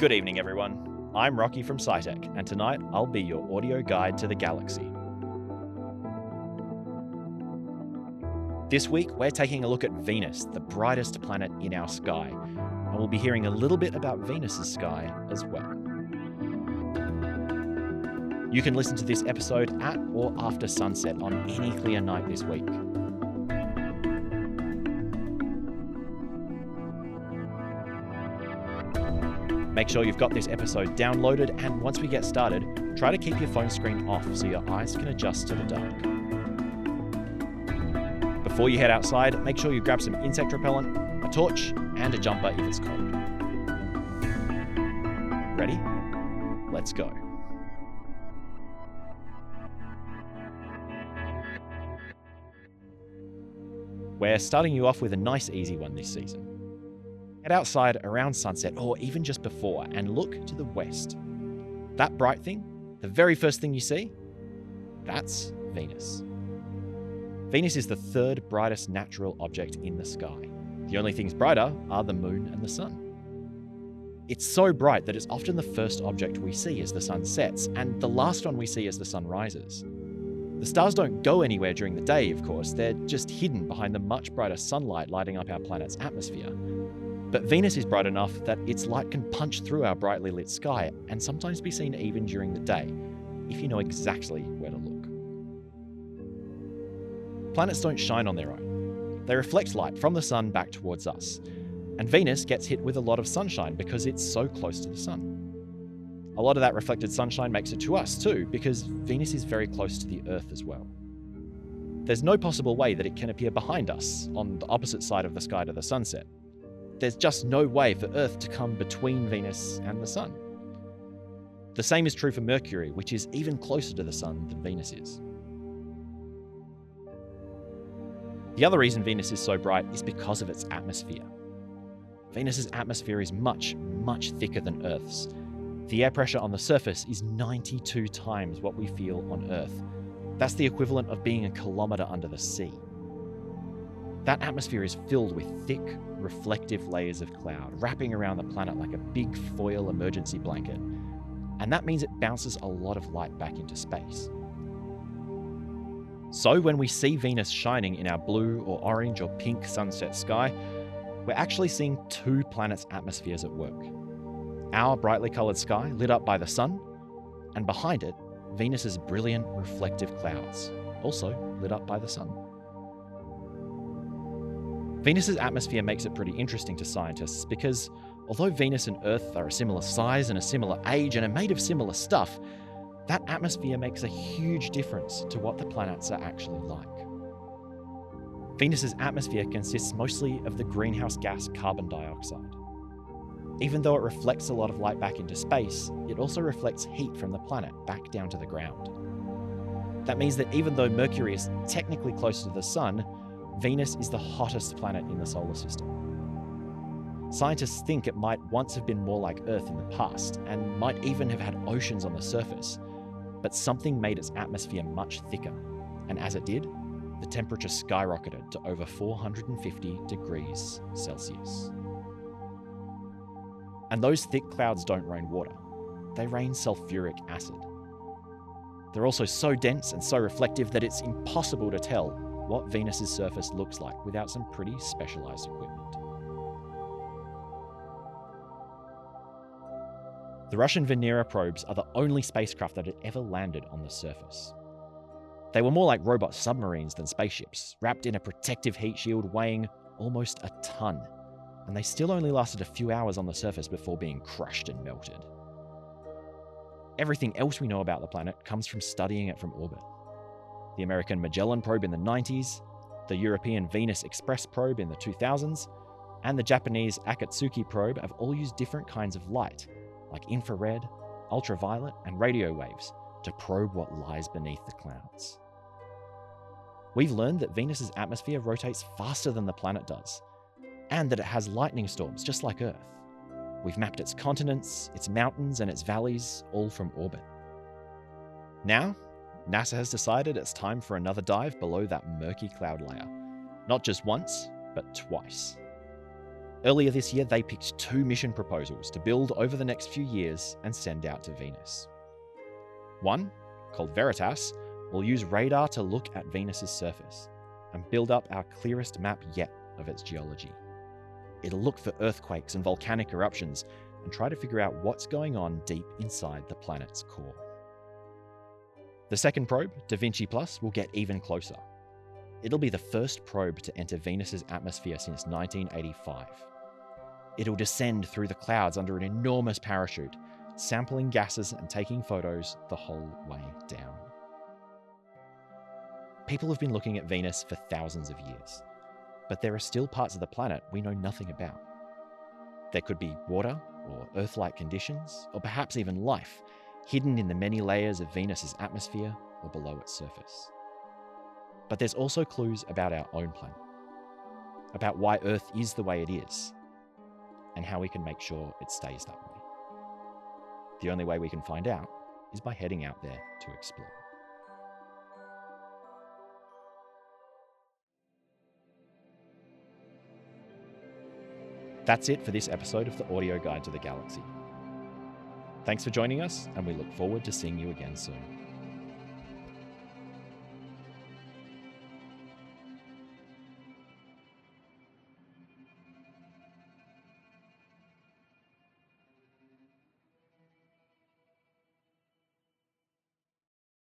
Good evening, everyone. I'm Rocky from SciTech, and tonight I'll be your audio guide to the galaxy. This week, we're taking a look at Venus, the brightest planet in our sky, and we'll be hearing a little bit about Venus's sky as well. You can listen to this episode at or after sunset on any clear night this week. Make sure you've got this episode downloaded, and once we get started, try to keep your phone screen off so your eyes can adjust to the dark. Before you head outside, make sure you grab some insect repellent, a torch, and a jumper if it's cold. Ready? Let's go. We're starting you off with a nice easy one this season. Head outside around sunset or even just before and look to the west. That bright thing, the very first thing you see, that's Venus. Venus is the third brightest natural object in the sky. The only things brighter are the moon and the sun. It's so bright that it's often the first object we see as the sun sets, and the last one we see as the sun rises. The stars don't go anywhere during the day, of course, they're just hidden behind the much brighter sunlight lighting up our planet's atmosphere. But Venus is bright enough that its light can punch through our brightly lit sky and sometimes be seen even during the day, if you know exactly where to look. Planets don't shine on their own. They reflect light from the sun back towards us, and Venus gets hit with a lot of sunshine because it's so close to the sun. A lot of that reflected sunshine makes it to us too, because Venus is very close to the Earth as well. There's no possible way that it can appear behind us, on the opposite side of the sky to the sunset. There's just no way for Earth to come between Venus and the Sun. The same is true for Mercury, which is even closer to the Sun than Venus is. The other reason Venus is so bright is because of its atmosphere. Venus's atmosphere is much, much thicker than Earth's. The air pressure on the surface is 92 times what we feel on Earth. That's the equivalent of being a kilometre under the sea. That atmosphere is filled with thick, reflective layers of cloud wrapping around the planet like a big foil emergency blanket, and that means it bounces a lot of light back into space. So, when we see Venus shining in our blue or orange or pink sunset sky, we're actually seeing two planets' atmospheres at work. Our brightly coloured sky lit up by the sun, and behind it, Venus's brilliant reflective clouds, also lit up by the sun. Venus's atmosphere makes it pretty interesting to scientists because although Venus and Earth are a similar size and a similar age and are made of similar stuff, that atmosphere makes a huge difference to what the planets are actually like. Venus's atmosphere consists mostly of the greenhouse gas carbon dioxide. Even though it reflects a lot of light back into space, it also reflects heat from the planet back down to the ground. That means that even though Mercury is technically closer to the Sun, Venus is the hottest planet in the solar system. Scientists think it might once have been more like Earth in the past, and might even have had oceans on the surface, but something made its atmosphere much thicker, and as it did, the temperature skyrocketed to over 450 degrees Celsius. And those thick clouds don't rain water, they rain sulfuric acid. They're also so dense and so reflective that it's impossible to tell what Venus's surface looks like without some pretty specialized equipment. The Russian Venera probes are the only spacecraft that had ever landed on the surface. They were more like robot submarines than spaceships, wrapped in a protective heat shield weighing almost a ton, and they still only lasted a few hours on the surface before being crushed and melted. Everything else we know about the planet comes from studying it from orbit. The American Magellan probe in the 90s, the European Venus Express probe in the 2000s, and the Japanese Akatsuki probe have all used different kinds of light, like infrared, ultraviolet, and radio waves, to probe what lies beneath the clouds. We've learned that Venus's atmosphere rotates faster than the planet does, and that it has lightning storms just like Earth. We've mapped its continents, its mountains, and its valleys all from orbit. Now, NASA has decided it's time for another dive below that murky cloud layer. Not just once, but twice. Earlier this year, they picked two mission proposals to build over the next few years and send out to Venus. One, called Veritas, will use radar to look at Venus's surface and build up our clearest map yet of its geology. It'll look for earthquakes and volcanic eruptions and try to figure out what's going on deep inside the planet's core. The second probe, Da Vinci Plus, will get even closer. It'll be the first probe to enter Venus's atmosphere since 1985. It'll descend through the clouds under an enormous parachute, sampling gases and taking photos the whole way down. People have been looking at Venus for thousands of years, but there are still parts of the planet we know nothing about. There could be water or Earth like conditions, or perhaps even life, hidden in the many layers of Venus's atmosphere or below its surface. But there's also clues about our own planet, about why Earth is the way it is, and how we can make sure it stays that way. The only way we can find out is by heading out there to explore. That's it for this episode of the Audio Guide to the Galaxy. Thanks for joining us, and we look forward to seeing you again soon.